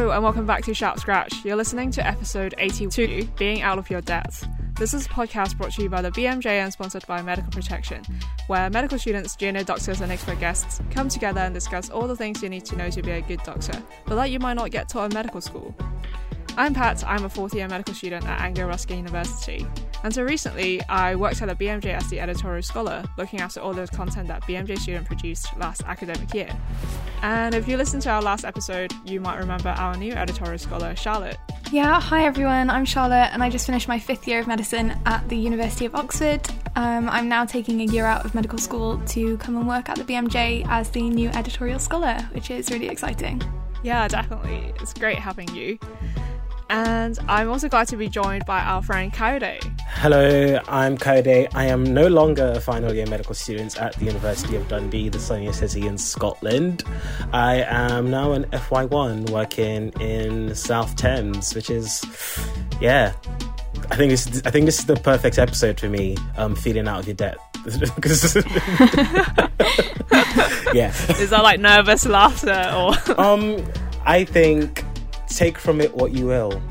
Hello and welcome back to Sharp Scratch. You're listening to episode 82, Being Out of Your Depth. This is a podcast brought to you by the BMJ and sponsored by Medical Protection, where medical students, junior doctors, and expert guests come together and discuss all the things you need to know to be a good doctor, but that you might not get taught in medical school. I'm Pat, I'm a fourth year medical student at Anglia Ruskin University. Until recently, I worked at the BMJ as the editorial scholar, looking after all the content that BMJ student produced last academic year. And if you listened to our last episode, you might remember our new editorial scholar, Charlotte. Yeah, hi everyone, I'm Charlotte and I just finished my fifth year of medicine at the University of Oxford. Um, I'm now taking a year out of medical school to come and work at the BMJ as the new editorial scholar, which is really exciting. Yeah, definitely. It's great having you. And I'm also glad to be joined by our friend Kayode. Hello, I'm Kayode. I am no longer a final year medical student at the University of Dundee, the sunniest city in Scotland. I am now an FY1 working in South Thames, which is, yeah, I think this. I think this is the perfect episode for me. Um, feeling out of your depth. yeah. Is that like nervous laughter or? um, I think take from it what you will.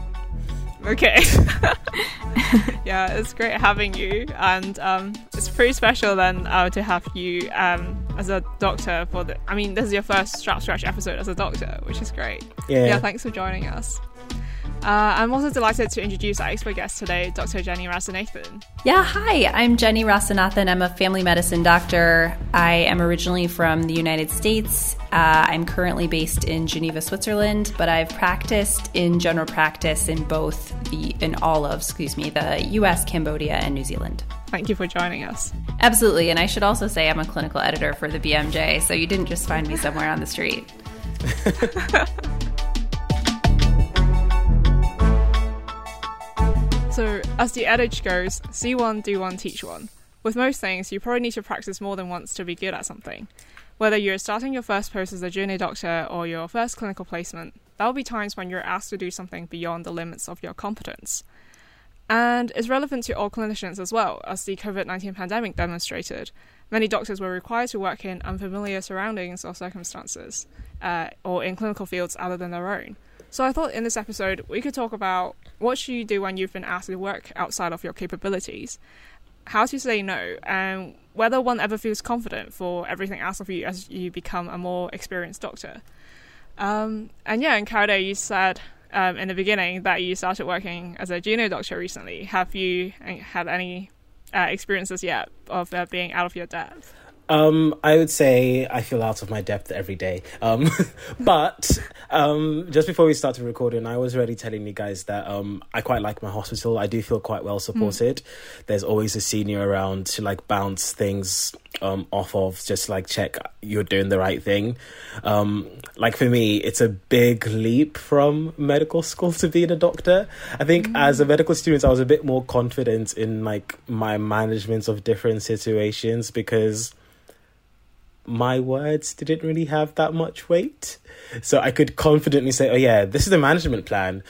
Okay. yeah, it's great having you, and um, it's pretty special then uh, to have you um, as a doctor for the. I mean, this is your first Sharp Scratch episode as a doctor, which is great. Yeah. Yeah. Thanks for joining us. Uh, I'm also delighted to introduce our expert guest today, Dr. Jenny Rasanathan. Yeah, hi, I'm Jenny Rasanathan. I'm a family medicine doctor. I am originally from the United States. Uh, I'm currently based in Geneva, Switzerland, but I've practiced in general practice in both the, in all of, excuse me, the US, Cambodia, and New Zealand. Thank you for joining us. Absolutely, and I should also say I'm a clinical editor for the BMJ, so you didn't just find me somewhere on the street. So, as the adage goes, see one, do one, teach one. With most things, you probably need to practice more than once to be good at something. Whether you're starting your first post as a junior doctor or your first clinical placement, there will be times when you're asked to do something beyond the limits of your competence. And it's relevant to all clinicians as well, as the COVID 19 pandemic demonstrated. Many doctors were required to work in unfamiliar surroundings or circumstances, uh, or in clinical fields other than their own. So I thought in this episode we could talk about what should you do when you've been asked to work outside of your capabilities, how to say no, and whether one ever feels confident for everything asked of you as you become a more experienced doctor. Um, and yeah, in Kayode, you said um, in the beginning that you started working as a junior doctor recently. Have you had any uh, experiences yet of uh, being out of your depth? Um, I would say I feel out of my depth every day. Um, but um, just before we started recording, I was already telling you guys that um, I quite like my hospital. I do feel quite well supported. Mm. There's always a senior around to like bounce things um, off of, just like check you're doing the right thing. Um, like for me, it's a big leap from medical school to being a doctor. I think mm. as a medical student, I was a bit more confident in like my management of different situations because my words didn't really have that much weight. So I could confidently say, oh, yeah, this is the management plan.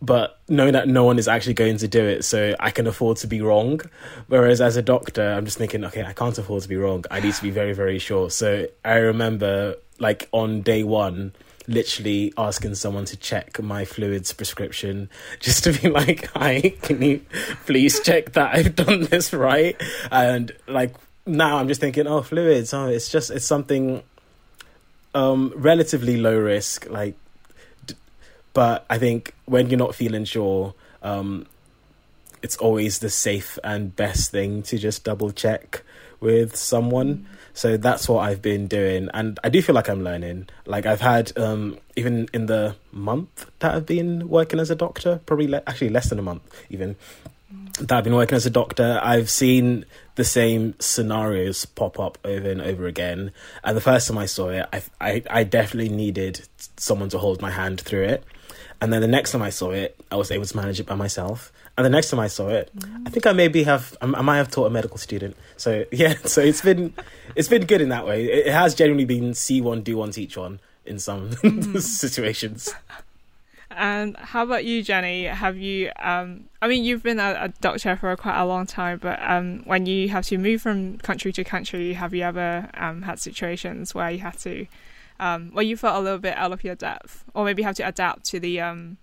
But knowing that no one is actually going to do it, so I can afford to be wrong. Whereas as a doctor, I'm just thinking, okay, I can't afford to be wrong. I need to be very, very sure. So I remember, like, on day one, literally asking someone to check my fluids prescription just to be like, hi, can you please check that I've done this right? And like now I'm just thinking, oh, fluids. Oh, it's just it's something um, relatively low risk. Like, d- but I think when you're not feeling sure, um, it's always the safe and best thing to just double check with someone. So that's what I've been doing, and I do feel like I'm learning. Like I've had um, even in the month that I've been working as a doctor, probably le- actually less than a month even that I've been working as a doctor, I've seen the same scenarios pop up over and over again. And the first time I saw it, I, I, I definitely needed someone to hold my hand through it. And then the next time I saw it, I was able to manage it by myself. And the next time I saw it, I think I maybe have I might have taught a medical student. So yeah, so it's been it's been good in that way. It has generally been see one, do one, teach one in some mm. situations. And how about you, Jenny? Have you? Um, I mean, you've been a, a, doctor for quite a long time, but um, when you have to move from country to country, have you ever um, had situations where you have to um, where you felt a little bit out of your depth, or maybe have to adapt to the um,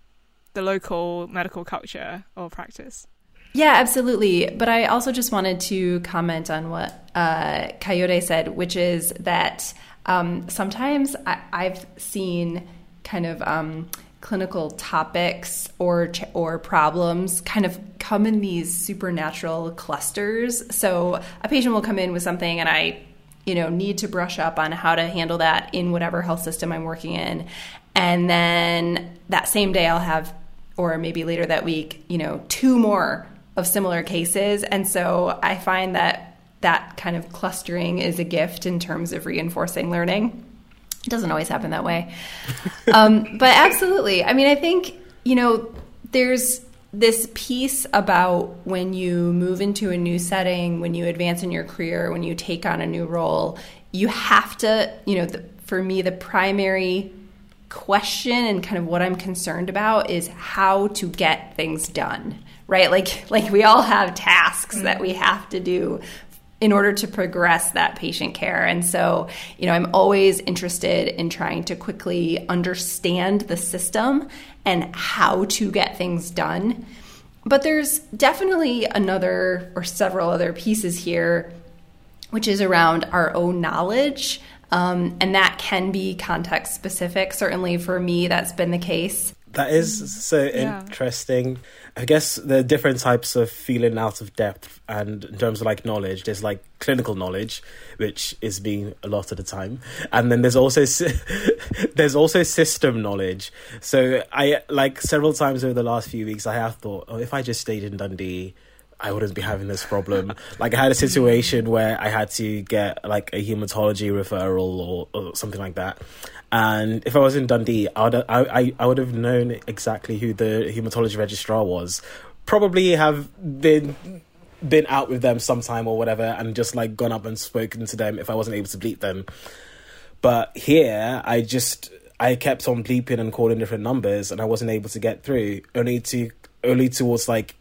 the local medical culture or practice? Yeah, absolutely. But I also just wanted to comment on what uh, Kayode said, which is that um, sometimes I, have seen kind of clinical topics or or problems kind of come in these supernatural clusters. So a patient will come in with something, and I you know need to brush up on how to handle that in whatever health system I'm working in, and then that same day I'll have or maybe later that week, you know, two more of similar cases. And so I find that that kind of clustering is a gift in terms of reinforcing learning. It doesn't always happen that way. um, but absolutely. I mean, I think, you know, there's this piece about when you move into a new setting, when you advance in your career, when you take on a new role, you have to, you know, the, for me, the primary question and kind of what I'm concerned about is how to get things done right? Like like we all have tasks mm-hmm. that we have to do in order to progress that patient care. And so, you know, I'm always interested in trying to quickly understand the system and how to get things done. But there's definitely another or several other pieces here, which is around our own knowledge. Um, and that can be context specific. Certainly for me, that's been the case. That is mm. so yeah. interesting. I guess there are different types of feeling out of depth, and in terms of like knowledge, there's like clinical knowledge, which is being a lot of the time, and then there's also there's also system knowledge. So I like several times over the last few weeks, I have thought, oh, if I just stayed in Dundee. I wouldn't be having this problem. like I had a situation where I had to get like a hematology referral or, or something like that, and if I was in Dundee, I would I, I would have known exactly who the hematology registrar was. Probably have been been out with them sometime or whatever, and just like gone up and spoken to them if I wasn't able to bleep them. But here, I just I kept on bleeping and calling different numbers, and I wasn't able to get through. Only to only towards like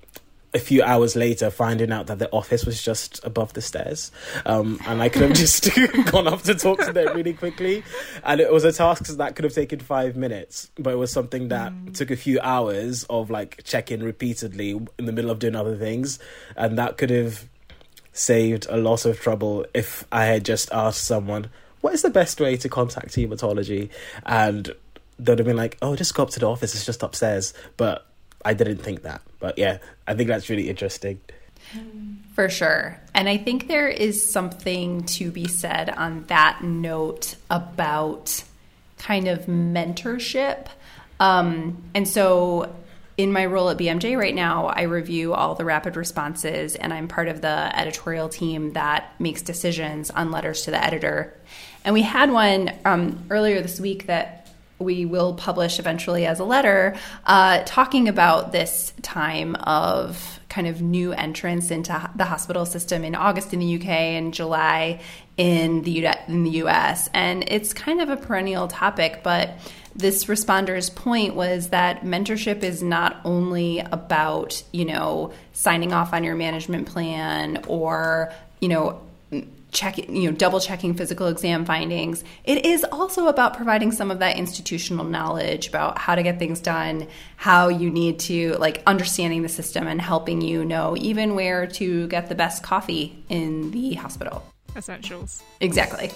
a few hours later finding out that the office was just above the stairs. Um, and i could have just gone up to talk to them really quickly. And it was a task that could have taken five minutes but it was something that mm. took a few hours of like checking repeatedly in the middle of doing other things. And that could have saved a lot of trouble if i had just asked someone what is the best way to contact hematology? And they'd have been like oh just go up to the office. It's just upstairs. But I didn't think that. But yeah, I think that's really interesting. For sure. And I think there is something to be said on that note about kind of mentorship. Um, and so in my role at BMJ right now, I review all the rapid responses and I'm part of the editorial team that makes decisions on letters to the editor. And we had one um, earlier this week that we will publish eventually as a letter, uh, talking about this time of kind of new entrance into the hospital system in August in the UK and July in the U- in the US. And it's kind of a perennial topic, but this responder's point was that mentorship is not only about, you know, signing off on your management plan or, you know, checking, you know, double checking physical exam findings. It is also about providing some of that institutional knowledge about how to get things done, how you need to like understanding the system and helping you know even where to get the best coffee in the hospital. Essentials. Exactly.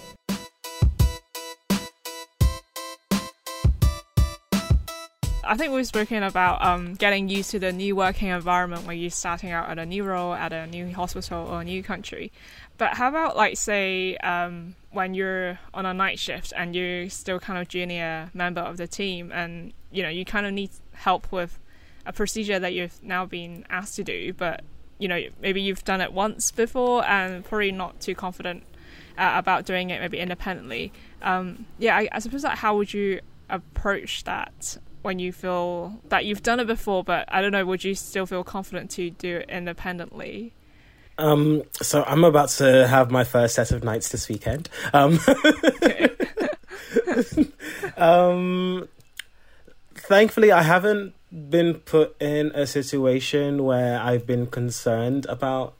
I think we've spoken about um, getting used to the new working environment when you're starting out at a new role, at a new hospital or a new country. But how about like say um, when you're on a night shift and you're still kind of junior member of the team, and you know you kind of need help with a procedure that you've now been asked to do, but you know maybe you've done it once before and probably not too confident uh, about doing it maybe independently. Um, yeah, I, I suppose that how would you approach that when you feel that you've done it before, but I don't know, would you still feel confident to do it independently? Um, so I'm about to have my first set of nights this weekend. Um, um, thankfully, I haven't been put in a situation where I've been concerned about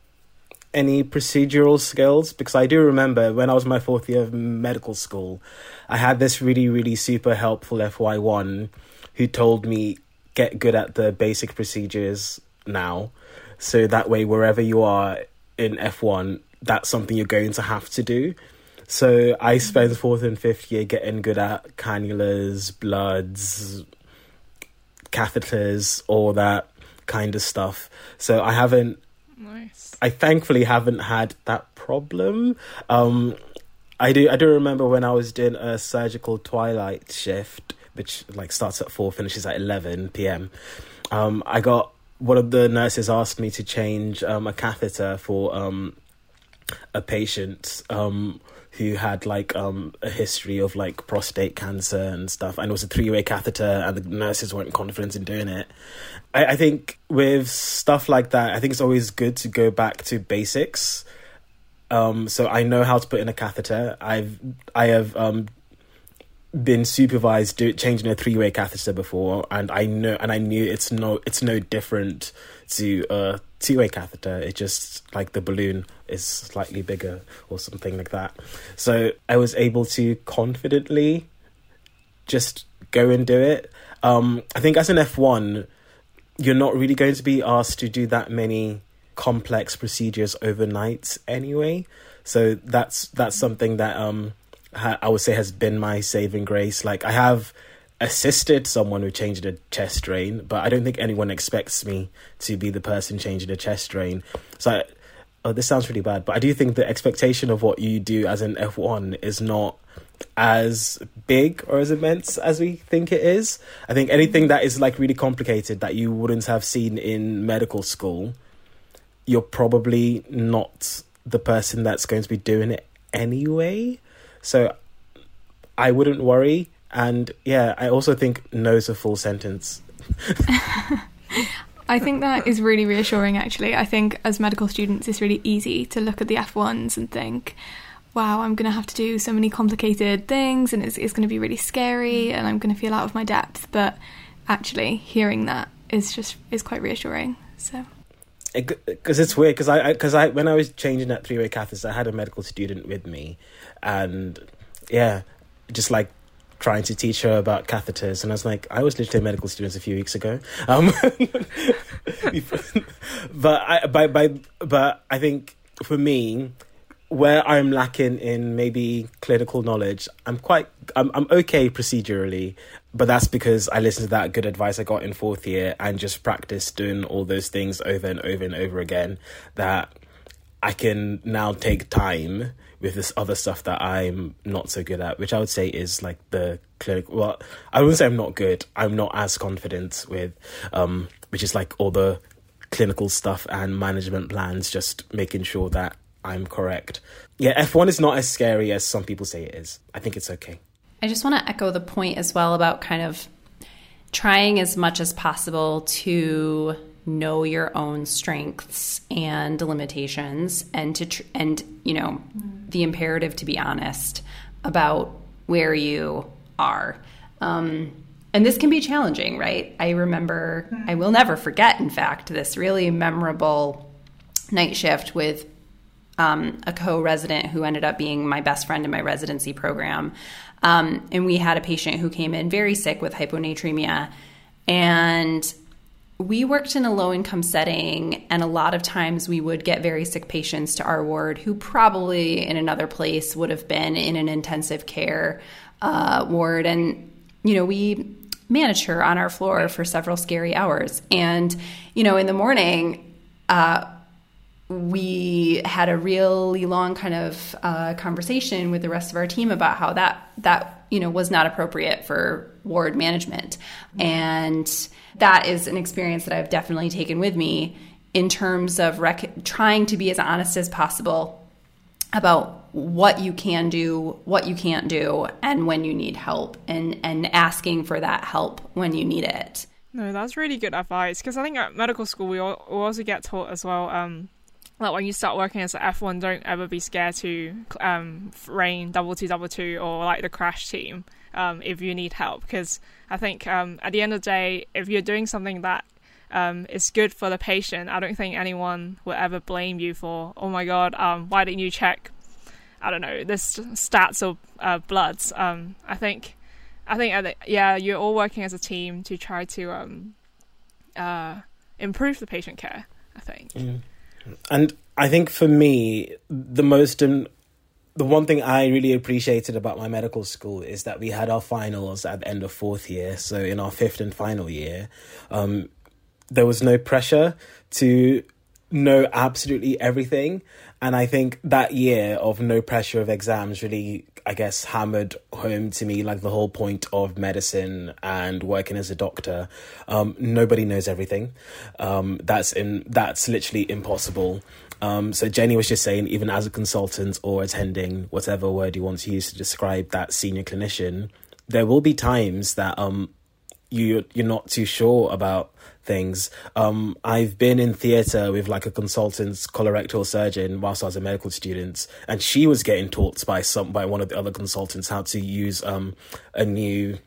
any procedural skills because I do remember when I was my fourth year of medical school, I had this really, really super helpful FY1 who told me get good at the basic procedures now. So that way, wherever you are in F1, that's something you're going to have to do. So I spent fourth and fifth year getting good at cannulas, bloods, catheters, all that kind of stuff. So I haven't. Nice. I thankfully haven't had that problem. Um, I do. I do remember when I was doing a surgical twilight shift, which like starts at four, finishes at eleven p.m. Um, I got one of the nurses asked me to change um, a catheter for um, a patient um, who had like um, a history of like prostate cancer and stuff, and it was a three way catheter, and the nurses weren't confident in doing it. I, I think with stuff like that, I think it's always good to go back to basics. Um, so I know how to put in a catheter. I've I have um, been supervised do, changing a three way catheter before, and I know and I knew it's no it's no different to a two way catheter. It's just like the balloon is slightly bigger or something like that. So I was able to confidently just go and do it. Um, I think as an F one, you're not really going to be asked to do that many complex procedures overnight anyway. So that's that's something that um I would say has been my saving grace. Like I have assisted someone who changed a chest drain, but I don't think anyone expects me to be the person changing a chest drain. So I, oh, this sounds really bad, but I do think the expectation of what you do as an F1 is not as big or as immense as we think it is. I think anything that is like really complicated that you wouldn't have seen in medical school, you're probably not the person that's going to be doing it anyway. So I wouldn't worry. And yeah, I also think no's a full sentence. I think that is really reassuring, actually. I think as medical students, it's really easy to look at the F1s and think, wow, I'm going to have to do so many complicated things and it's, it's going to be really scary and I'm going to feel out of my depth. But actually, hearing that is just is quite reassuring. So. Because it, it's weird, because I, because I, I, when I was changing that three way catheter, I had a medical student with me, and yeah, just like trying to teach her about catheters, and I was like, I was literally a medical student a few weeks ago. Um, but I, by, by, but I think for me, where I'm lacking in maybe clinical knowledge, I'm quite, I'm, I'm okay procedurally, but that's because I listened to that good advice I got in fourth year and just practiced doing all those things over and over and over again. That I can now take time with this other stuff that I'm not so good at, which I would say is like the clinical. Well, I wouldn't say I'm not good. I'm not as confident with, um, which is like all the clinical stuff and management plans. Just making sure that I'm correct. Yeah, F1 is not as scary as some people say it is. I think it's okay. I just want to echo the point as well about kind of trying as much as possible to know your own strengths and limitations and to tr- and you know the imperative to be honest about where you are um, and this can be challenging right i remember i will never forget in fact this really memorable night shift with um, a co-resident who ended up being my best friend in my residency program um, and we had a patient who came in very sick with hyponatremia and we worked in a low income setting, and a lot of times we would get very sick patients to our ward who probably in another place would have been in an intensive care uh, ward. And, you know, we managed her on our floor for several scary hours. And, you know, in the morning, uh, we had a really long kind of uh, conversation with the rest of our team about how that that you know was not appropriate for ward management and that is an experience that I've definitely taken with me in terms of rec- trying to be as honest as possible about what you can do, what you can't do, and when you need help, and and asking for that help when you need it. No, that's really good advice because I think at medical school we, all, we also get taught as well. Um, like when you start working as an F1, don't ever be scared to um, rain double two double two or like the crash team um, if you need help because I think um, at the end of the day, if you're doing something that um, it's good for the patient. I don't think anyone will ever blame you for, oh my god, um, why didn't you check? I don't know this stats or uh, bloods. Um, I think, I think, yeah, you're all working as a team to try to um, uh, improve the patient care. I think. And I think for me, the most um, the one thing I really appreciated about my medical school is that we had our finals at the end of fourth year. So in our fifth and final year, um, there was no pressure to know absolutely everything. And I think that year of no pressure of exams really, I guess, hammered home to me like the whole point of medicine and working as a doctor. Um, nobody knows everything. Um, that's in that's literally impossible. Um, so Jenny was just saying, even as a consultant or attending, whatever word you want to use to describe that senior clinician, there will be times that um, you you're not too sure about things. Um, I've been in theatre with like a consultant's colorectal surgeon whilst I was a medical student, and she was getting taught by some by one of the other consultants how to use um, a new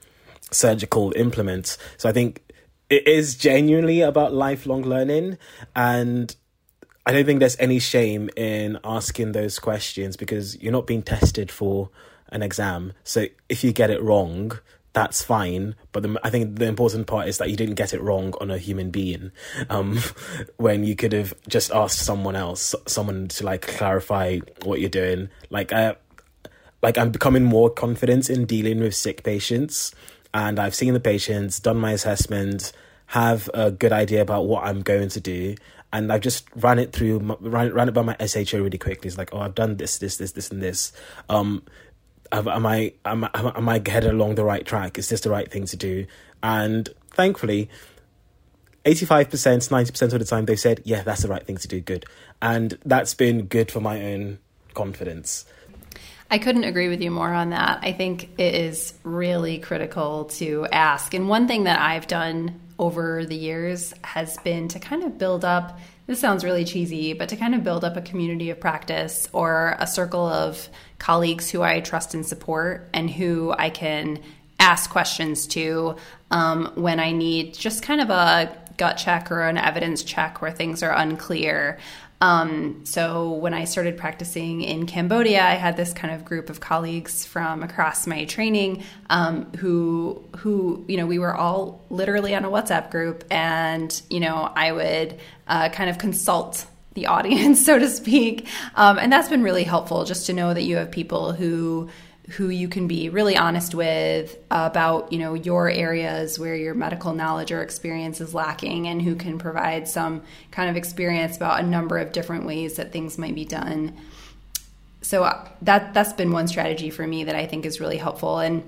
surgical implement. So I think it is genuinely about lifelong learning and I don't think there's any shame in asking those questions because you're not being tested for an exam. So if you get it wrong, that's fine. But the, I think the important part is that you didn't get it wrong on a human being. Um, when you could have just asked someone else, someone to like clarify what you're doing. Like I, like I'm becoming more confident in dealing with sick patients, and I've seen the patients, done my assessment, have a good idea about what I'm going to do, and I've just ran it through, ran, ran it by my SHO really quickly. It's like, oh, I've done this, this, this, this, and this. Um, am I am, am I headed along the right track? Is this the right thing to do? And thankfully, eighty five percent, ninety percent of the time, they said, yeah, that's the right thing to do. Good, and that's been good for my own confidence. I couldn't agree with you more on that. I think it is really critical to ask. And one thing that I've done over the years has been to kind of build up this sounds really cheesy, but to kind of build up a community of practice or a circle of colleagues who I trust and support and who I can ask questions to um, when I need just kind of a gut check or an evidence check where things are unclear. Um, so when I started practicing in Cambodia, I had this kind of group of colleagues from across my training um, who who you know we were all literally on a WhatsApp group, and you know I would uh, kind of consult the audience, so to speak, um, and that's been really helpful just to know that you have people who who you can be really honest with about you know your areas where your medical knowledge or experience is lacking and who can provide some kind of experience about a number of different ways that things might be done. So uh, that that's been one strategy for me that I think is really helpful. And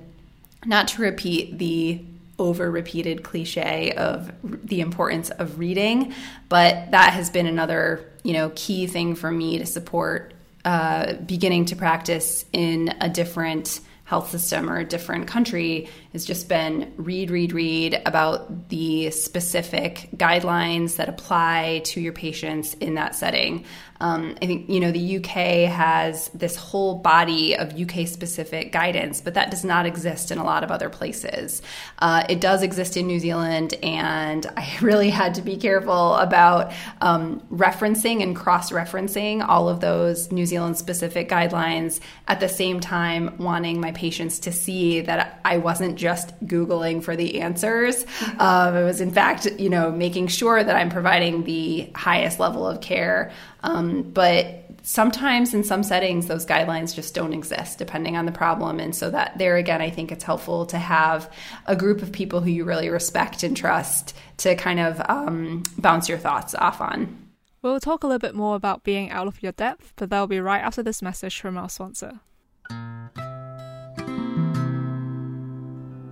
not to repeat the over repeated cliche of the importance of reading but that has been another you know key thing for me to support uh, beginning to practice in a different health system or a different country has just been read, read, read about the specific guidelines that apply to your patients in that setting. Um, I think, you know, the UK has this whole body of UK specific guidance, but that does not exist in a lot of other places. Uh, it does exist in New Zealand, and I really had to be careful about um, referencing and cross referencing all of those New Zealand specific guidelines at the same time wanting my patients to see that I wasn't just Googling for the answers. Um, it was, in fact, you know, making sure that I'm providing the highest level of care um, but sometimes in some settings, those guidelines just don't exist depending on the problem. And so that there again, I think it's helpful to have a group of people who you really respect and trust to kind of um, bounce your thoughts off on. We'll talk a little bit more about being out of your depth, but that'll be right after this message from our sponsor.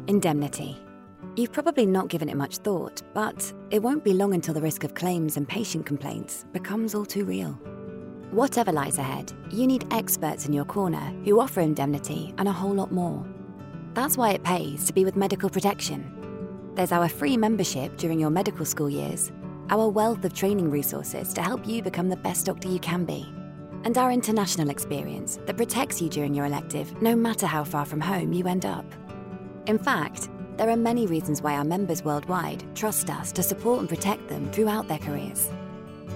Indemnity. You've probably not given it much thought, but it won't be long until the risk of claims and patient complaints becomes all too real. Whatever lies ahead, you need experts in your corner who offer indemnity and a whole lot more. That's why it pays to be with Medical Protection. There's our free membership during your medical school years, our wealth of training resources to help you become the best doctor you can be, and our international experience that protects you during your elective no matter how far from home you end up. In fact, There are many reasons why our members worldwide trust us to support and protect them throughout their careers.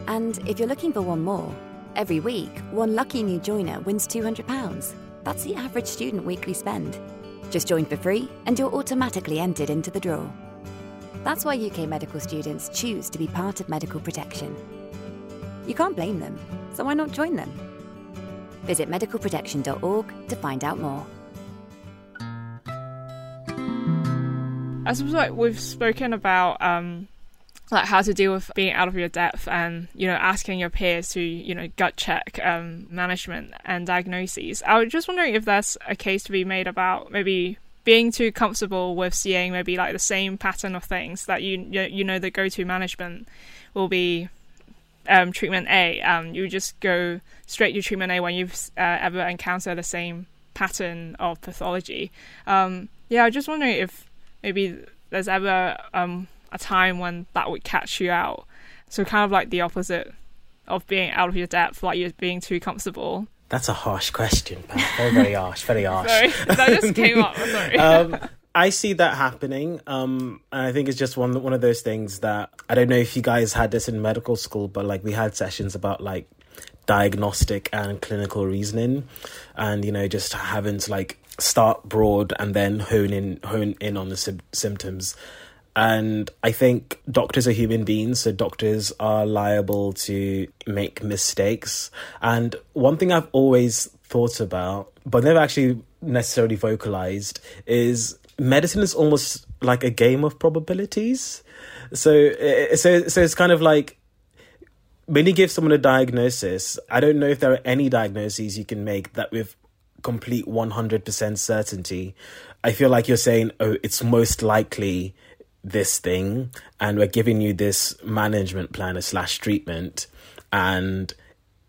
And if you're looking for one more, every week, one lucky new joiner wins £200. That's the average student weekly spend. Just join for free and you're automatically entered into the draw. That's why UK medical students choose to be part of medical protection. You can't blame them, so why not join them? Visit medicalprotection.org to find out more. I suppose like we've spoken about um, like how to deal with being out of your depth and you know asking your peers to you know gut check um, management and diagnoses. I was just wondering if there's a case to be made about maybe being too comfortable with seeing maybe like the same pattern of things that you you know the go-to management will be um, treatment A. Um, you just go straight to treatment A when you've uh, ever encountered the same pattern of pathology. Um, yeah, I was just wondering if maybe there's ever um, a time when that would catch you out. So kind of like the opposite of being out of your depth, like you're being too comfortable. That's a harsh question, Very, very harsh. Very harsh. Sorry, that just came up. Sorry. Um, I see that happening, um, and I think it's just one one of those things that I don't know if you guys had this in medical school, but like we had sessions about like diagnostic and clinical reasoning, and you know just having to like start broad and then hone in hone in on the sy- symptoms and I think doctors are human beings, so doctors are liable to make mistakes. And one thing I've always thought about, but never actually necessarily vocalized, is medicine is almost like a game of probabilities. So, eh, so, so it's kind of like when you give someone a diagnosis, I don't know if there are any diagnoses you can make that with complete 100% certainty. I feel like you're saying, oh, it's most likely this thing and we're giving you this management plan slash treatment and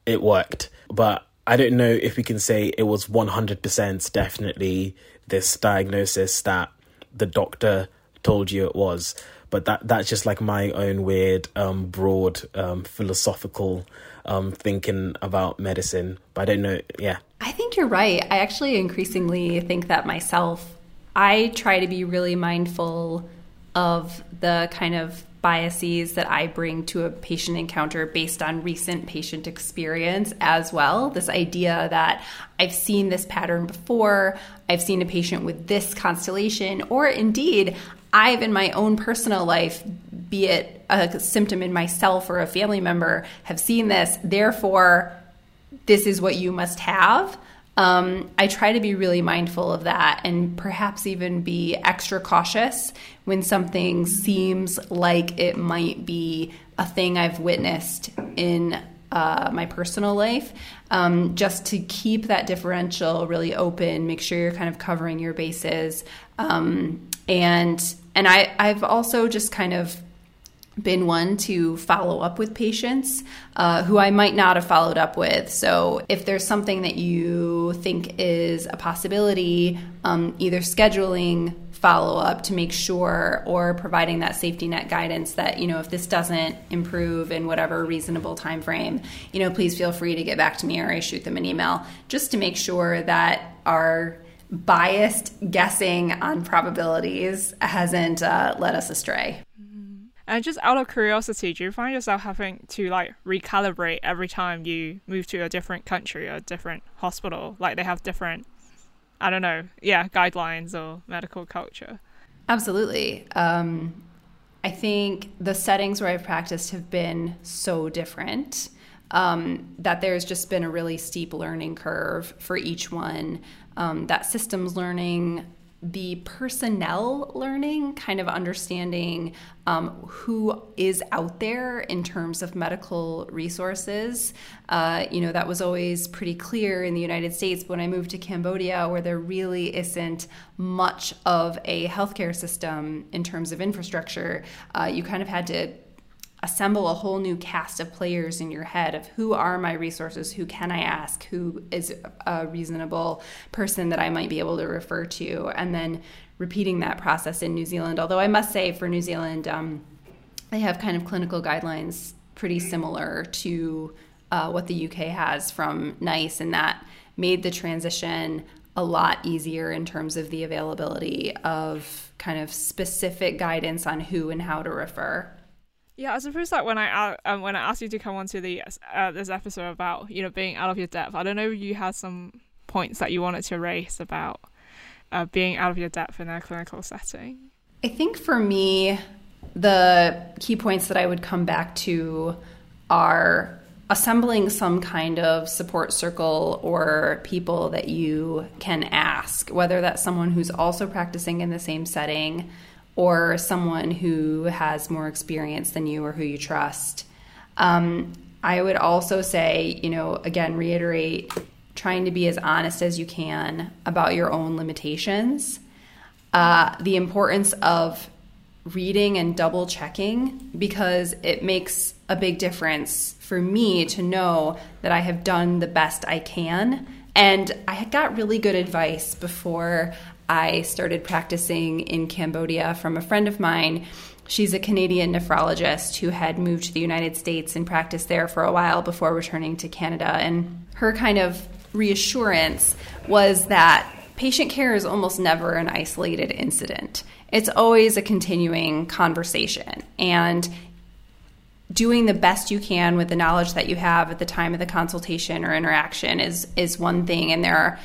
it worked. But I don't know if we can say it was 100% definitely this diagnosis that the doctor told you it was. But that that's just like my own weird, um, broad, um, philosophical um, thinking about medicine. But I don't know. Yeah. I think you're right. I actually increasingly think that myself. I try to be really mindful of the kind of biases that I bring to a patient encounter based on recent patient experience as well. This idea that I've seen this pattern before, I've seen a patient with this constellation, or indeed, I've in my own personal life, be it a symptom in myself or a family member, have seen this, therefore, this is what you must have. Um, I try to be really mindful of that and perhaps even be extra cautious when something seems like it might be a thing I've witnessed in uh, my personal life, um, just to keep that differential really open, make sure you're kind of covering your bases, um, and and I I've also just kind of been one to follow up with patients uh, who I might not have followed up with. So, if there's something that you think is a possibility, um, either scheduling follow up to make sure or providing that safety net guidance that you know if this doesn't improve in whatever reasonable time frame you know please feel free to get back to me or i shoot them an email just to make sure that our biased guessing on probabilities hasn't uh, led us astray and just out of curiosity, do you find yourself having to like recalibrate every time you move to a different country or a different hospital? Like they have different, I don't know, yeah, guidelines or medical culture. Absolutely. Um, I think the settings where I've practiced have been so different um, that there's just been a really steep learning curve for each one. Um, that systems learning the personnel learning, kind of understanding um, who is out there in terms of medical resources. Uh, you know, that was always pretty clear in the United States. When I moved to Cambodia, where there really isn't much of a healthcare system in terms of infrastructure, uh, you kind of had to assemble a whole new cast of players in your head of who are my resources, who can I ask, who is a reasonable person that I might be able to refer to, and then repeating that process in New Zealand. Although I must say, for New Zealand, um, they have kind of clinical guidelines pretty similar to uh, what the UK has from NICE, and that made the transition a lot easier in terms of the availability of kind of specific guidance on who and how to refer. Yeah, I suppose that when I um, when I asked you to come onto the uh, this episode about you know being out of your depth, I don't know if you had some points that you wanted to raise about uh, being out of your depth in a clinical setting. I think for me, the key points that I would come back to are assembling some kind of support circle or people that you can ask, whether that's someone who's also practicing in the same setting or someone who has more experience than you or who you trust. Um, I would also say, you know, again, reiterate trying to be as honest as you can about your own limitations, uh, the importance of reading and double checking because it makes a big difference for me to know that I have done the best I can. And I got really good advice before I started practicing in Cambodia from a friend of mine. She's a Canadian nephrologist who had moved to the United States and practiced there for a while before returning to Canada. And her kind of reassurance was that patient care is almost never an isolated incident it's always a continuing conversation. And doing the best you can with the knowledge that you have at the time of the consultation or interaction is is one thing and there are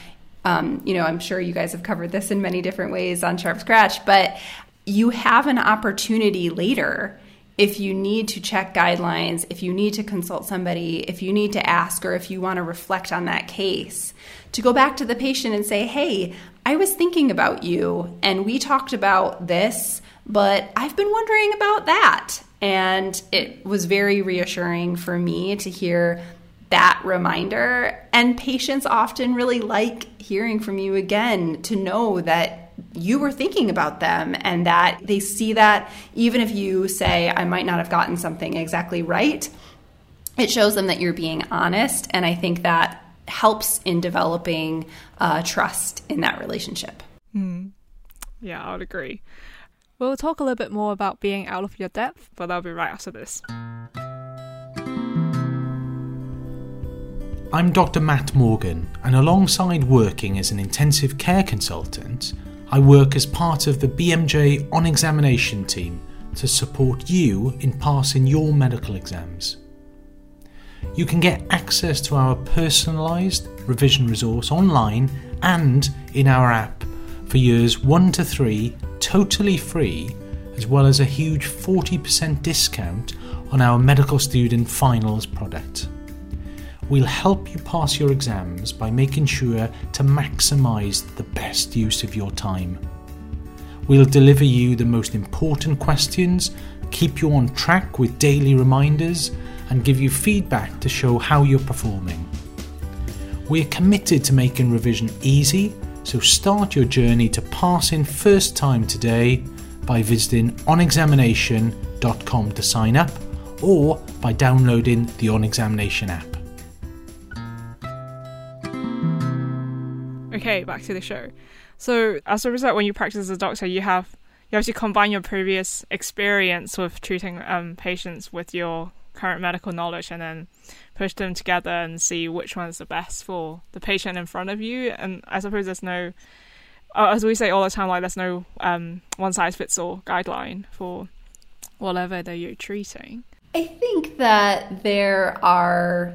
um, you know i'm sure you guys have covered this in many different ways on sharp scratch but you have an opportunity later if you need to check guidelines if you need to consult somebody if you need to ask or if you want to reflect on that case to go back to the patient and say hey I was thinking about you and we talked about this, but I've been wondering about that. And it was very reassuring for me to hear that reminder. And patients often really like hearing from you again to know that you were thinking about them and that they see that even if you say, I might not have gotten something exactly right, it shows them that you're being honest. And I think that helps in developing uh, trust in that relationship. Mm. Yeah, I would agree. We'll talk a little bit more about being out of your depth, but that'll be right after this. I'm Dr. Matt Morgan, and alongside working as an intensive care consultant, I work as part of the BMJ on examination team to support you in passing your medical exams. You can get access to our personalised revision resource online and in our app for years 1 to 3 totally free, as well as a huge 40% discount on our medical student finals product. We'll help you pass your exams by making sure to maximise the best use of your time. We'll deliver you the most important questions, keep you on track with daily reminders, and give you feedback to show how you're performing. We're committed to making revision easy, so start your journey to passing first time today by visiting onexamination.com to sign up or by downloading the On Examination app. Back to the show. So, as a result, when you practice as a doctor, you have you have to combine your previous experience with treating um, patients with your current medical knowledge and then push them together and see which one's the best for the patient in front of you. And I suppose there's no, as we say all the time, like there's no um, one size fits all guideline for whatever that you're treating. I think that there are,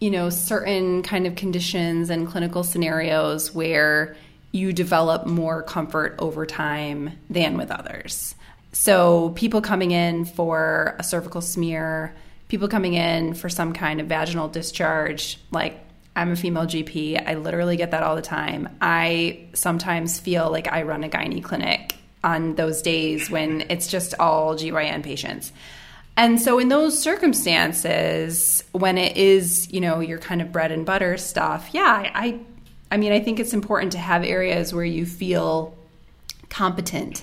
you know, certain kind of conditions and clinical scenarios where you develop more comfort over time than with others. So, people coming in for a cervical smear people coming in for some kind of vaginal discharge, like I'm a female GP. I literally get that all the time. I sometimes feel like I run a gynae clinic on those days when it's just all GYN patients. And so in those circumstances, when it is, you know, your kind of bread and butter stuff, yeah, I I mean, I think it's important to have areas where you feel competent.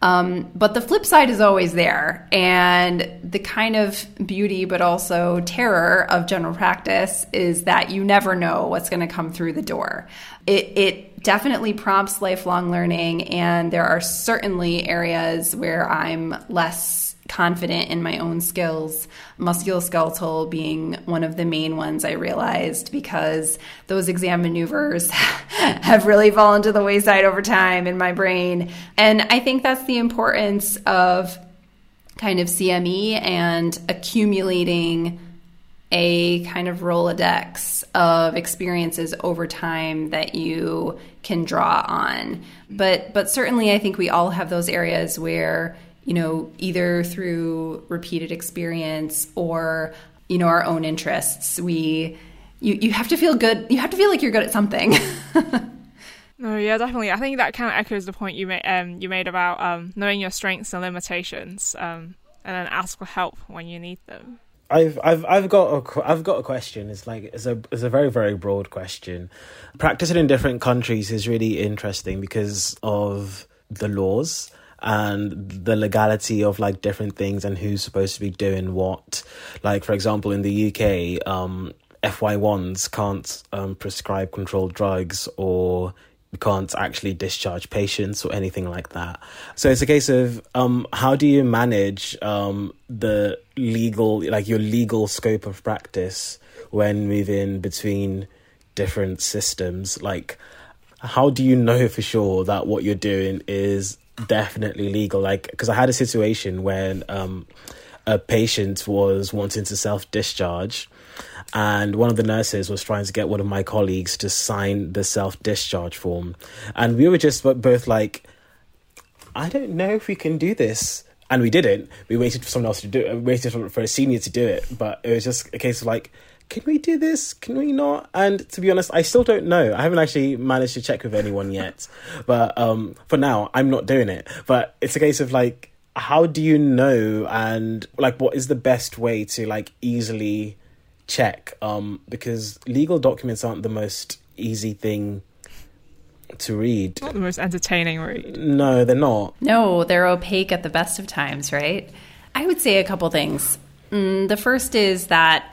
Um, but the flip side is always there. And the kind of beauty, but also terror of general practice is that you never know what's going to come through the door. It, it definitely prompts lifelong learning. And there are certainly areas where I'm less confident in my own skills, musculoskeletal being one of the main ones I realized because those exam maneuvers have really fallen to the wayside over time in my brain. And I think that's the importance of kind of CME and accumulating a kind of Rolodex of experiences over time that you can draw on. But but certainly I think we all have those areas where, you know, either through repeated experience or, you know, our own interests, we you, you have to feel good you have to feel like you're good at something. No, yeah, definitely. I think that kind of echoes the point you made. Um, you made about um, knowing your strengths and limitations, um, and then ask for help when you need them. I've I've I've got a I've got a question. It's like it's a it's a very very broad question. Practicing in different countries is really interesting because of the laws and the legality of like different things and who's supposed to be doing what. Like for example, in the UK, um, FY ones can't um, prescribe controlled drugs or can't actually discharge patients or anything like that. So it's a case of um, how do you manage um, the legal, like your legal scope of practice when moving between different systems? Like, how do you know for sure that what you're doing is definitely legal? Like, because I had a situation when um, a patient was wanting to self discharge and one of the nurses was trying to get one of my colleagues to sign the self discharge form. And we were just both like, I don't know if we can do this. And we didn't. We waited for someone else to do it, we waited for, for a senior to do it. But it was just a case of like, can we do this? Can we not? And to be honest, I still don't know. I haven't actually managed to check with anyone yet. But um, for now, I'm not doing it. But it's a case of like, how do you know? And like, what is the best way to like easily check um, because legal documents aren't the most easy thing to read. Not the most entertaining read. No, they're not. No, they're opaque at the best of times, right? I would say a couple things. Mm, the first is that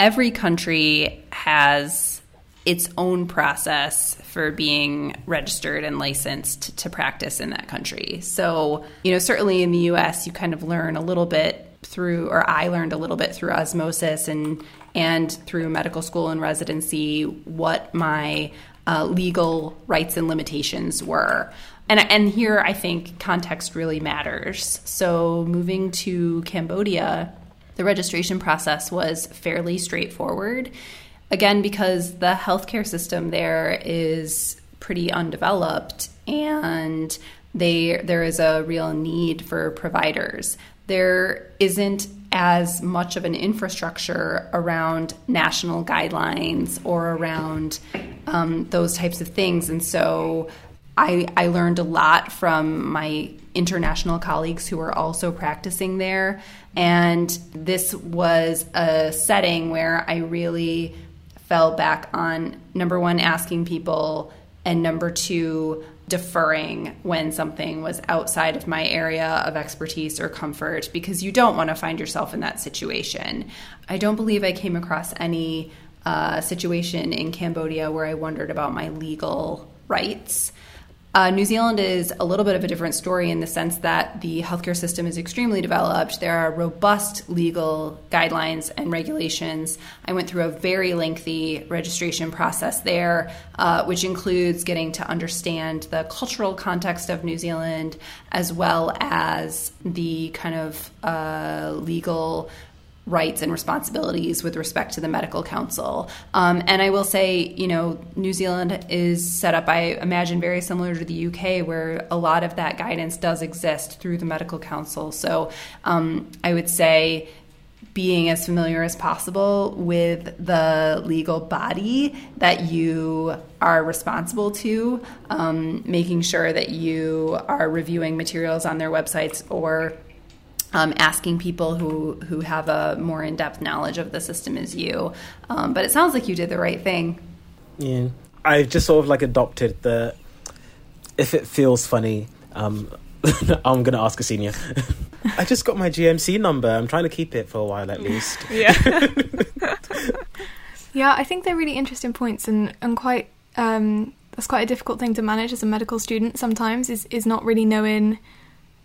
every country has its own process for being registered and licensed to practice in that country. So, you know, certainly in the US, you kind of learn a little bit through, or I learned a little bit through osmosis and and through medical school and residency what my uh, legal rights and limitations were. And, and here I think context really matters. So moving to Cambodia, the registration process was fairly straightforward. Again, because the healthcare system there is pretty undeveloped and they there is a real need for providers. There isn't as much of an infrastructure around national guidelines or around um, those types of things. And so I, I learned a lot from my international colleagues who were also practicing there. And this was a setting where I really fell back on number one, asking people, and number two, deferring when something was outside of my area of expertise or comfort because you don't want to find yourself in that situation. I don't believe I came across any uh, situation in Cambodia where I wondered about my legal rights. Uh, New Zealand is a little bit of a different story in the sense that the healthcare system is extremely developed. There are robust legal guidelines and regulations. I went through a very lengthy registration process there, uh, which includes getting to understand the cultural context of New Zealand as well as the kind of uh, legal rights and responsibilities with respect to the medical council. Um, and I will say, you know, New Zealand is set up, I imagine, very similar to the UK, where a lot of that guidance does exist through the medical council. So um, I would say, being as familiar as possible with the legal body that you are responsible to, um, making sure that you are reviewing materials on their websites or um, asking people who who have a more in depth knowledge of the system as you. Um, but it sounds like you did the right thing. Yeah, I've just sort of like adopted the if it feels funny. Um, I'm gonna ask a senior. I just got my GMC number. I'm trying to keep it for a while at least. Yeah. yeah, I think they're really interesting points and, and quite um, that's quite a difficult thing to manage as a medical student sometimes is, is not really knowing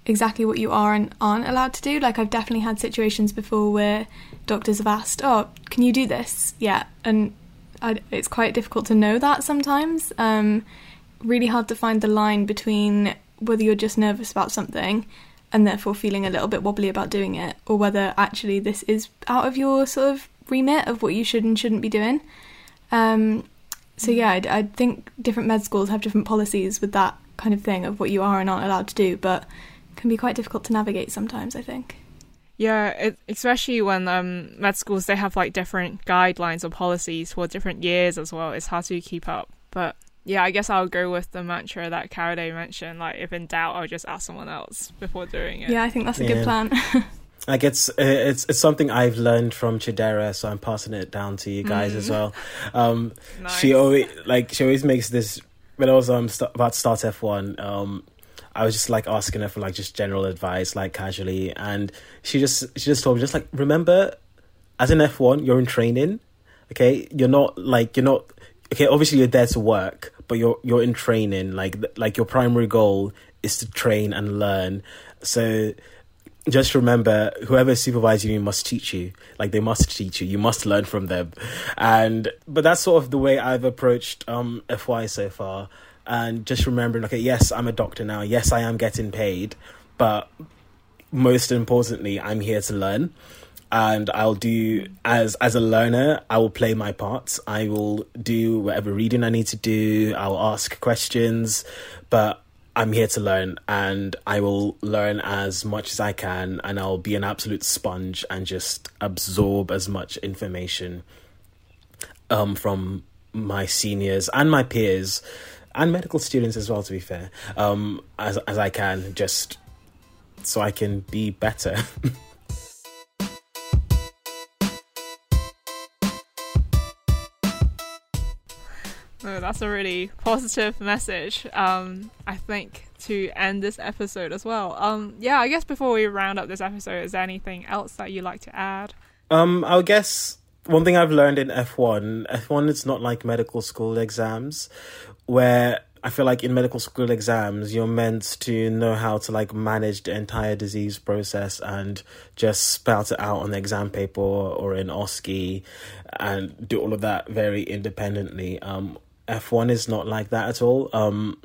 exactly what you are and aren't allowed to do. Like I've definitely had situations before where doctors have asked, "Oh, can you do this?" Yeah, and I, it's quite difficult to know that sometimes. Um, really hard to find the line between whether you're just nervous about something and therefore feeling a little bit wobbly about doing it, or whether actually this is out of your sort of remit of what you should and shouldn't be doing. Um, so yeah, I, I think different med schools have different policies with that kind of thing of what you are and aren't allowed to do, but can be quite difficult to navigate sometimes. I think. Yeah, it, especially when um, med schools they have like different guidelines or policies for different years as well. It's hard to keep up. But yeah, I guess I'll go with the mantra that Kayode mentioned. Like, if in doubt, I'll just ask someone else before doing it. Yeah, I think that's a Yeah. good plan. Like it's it's it's something I've learned from Chidera, so I'm passing it down to you guys as well. Um, Nice. She always like she always makes this when I was um st- about to start F one. Um, I was just like asking her for like just general advice, like casually, and she just she just told me just like remember, as an F one, you're in training. Okay, you're not like you're not okay. Obviously, you're there to work, but you're you're in training. Like like your primary goal is to train and learn. So just remember whoever supervises you must teach you like they must teach you you must learn from them and but that's sort of the way i've approached um fy so far and just remembering okay yes i'm a doctor now. Yes i am getting paid but most importantly i'm here to learn and i'll do as as a learner i will play my part. I will do whatever reading i need to do. I'll ask questions but i'm here to learn and i will learn as much as i can and i'll be an absolute sponge and just absorb as much information um from my seniors and my peers and medical students as well to be fair um as as i can just so i can be better No, that's a really positive message. Um, I think to end this episode as well. Um, yeah, I guess before we round up this episode, is there anything else that you'd like to add? Um, I guess one thing I've learned in F1, F1 is not like medical school exams, where I feel like in medical school exams, you're meant to know how to like manage the entire disease process and just spout it out on the exam paper or in OSCE and do all of that very independently. Um, F1 is not like that at all. Um,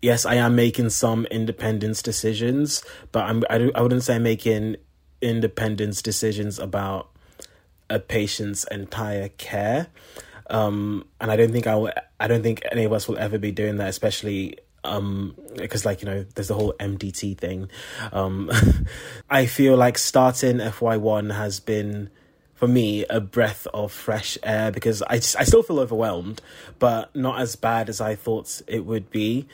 yes, I am making some independence decisions, but I'm I, do, I wouldn't say I'm making independence decisions about a patient's entire care. Um, and I don't think I will, I don't think any of us will ever be doing that, especially um because like you know there's the whole MDT thing. Um, I feel like starting FY1 has been for me a breath of fresh air because I just, I still feel overwhelmed, but not as bad as I thought it would be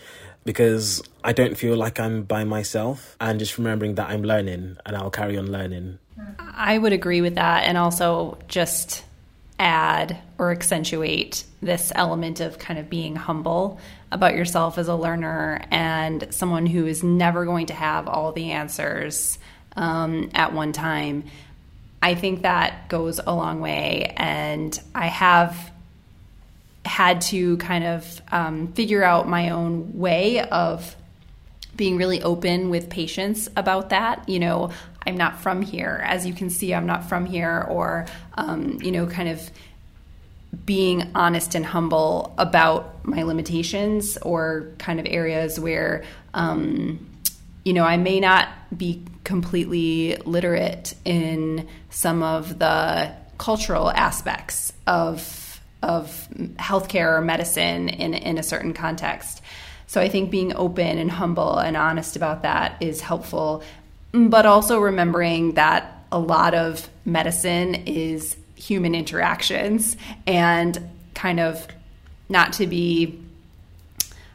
because I don't feel like I'm by myself and just remembering that I'm learning and I'll carry on learning. I would agree with that, and also just add or accentuate this element of kind of being humble about yourself as a learner and someone who is never going to have all the answers um, at one time. I think that goes a long way, and I have had to kind of um, figure out my own way of being really open with patients about that. You know, I'm not from here. As you can see, I'm not from here, or, um, you know, kind of being honest and humble about my limitations or kind of areas where, um, you know, I may not be completely literate in some of the cultural aspects of of healthcare or medicine in in a certain context. So I think being open and humble and honest about that is helpful, but also remembering that a lot of medicine is human interactions and kind of not to be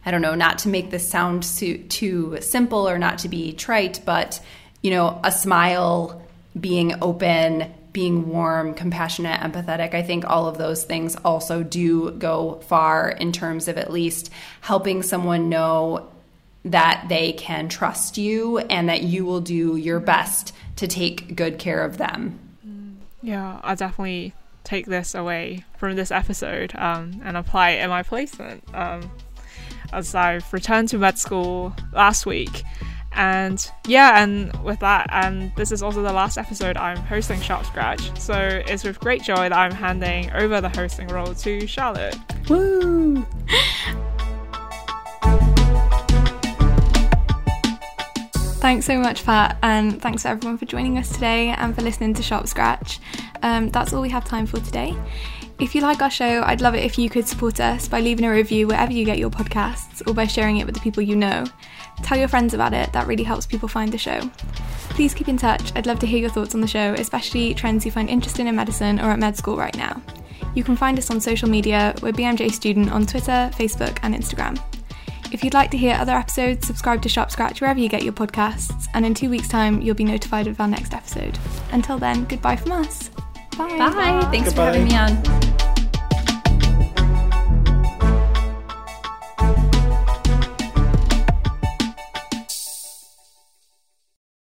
I don't know, not to make this sound too, simple or not to be trite, but you know, a smile, being open, being warm, compassionate, empathetic. I think all of those things also do go far in terms of at least helping someone know that they can trust you and that you will do your best to take good care of them. Yeah, I definitely take this away from this episode um, and apply it in my placement. Um, as I've returned to med school last week, And yeah, and with that, and this is also the last episode I'm hosting Sharp Scratch. So it's with great joy that I'm handing over the hosting role to Charlotte. Woo! Thanks so much, Pat, and thanks to everyone for joining us today and for listening to Sharp Scratch. Um, that's all we have time for today. If you like our show, I'd love it if you could support us by leaving a review wherever you get your podcasts or by sharing it with the people you know. Tell your friends about it, that really helps people find the show. Please keep in touch, I'd love to hear your thoughts on the show, especially trends you find interesting in medicine or at med school right now. You can find us on social media, we're BMJ Student on Twitter, Facebook, and Instagram. If you'd like to hear other episodes, subscribe to Sharp Scratch wherever you get your podcasts, and in two weeks' time, you'll be notified of our next episode. Until then, goodbye from us. Bye. Bye. Thanks Goodbye. for having me on.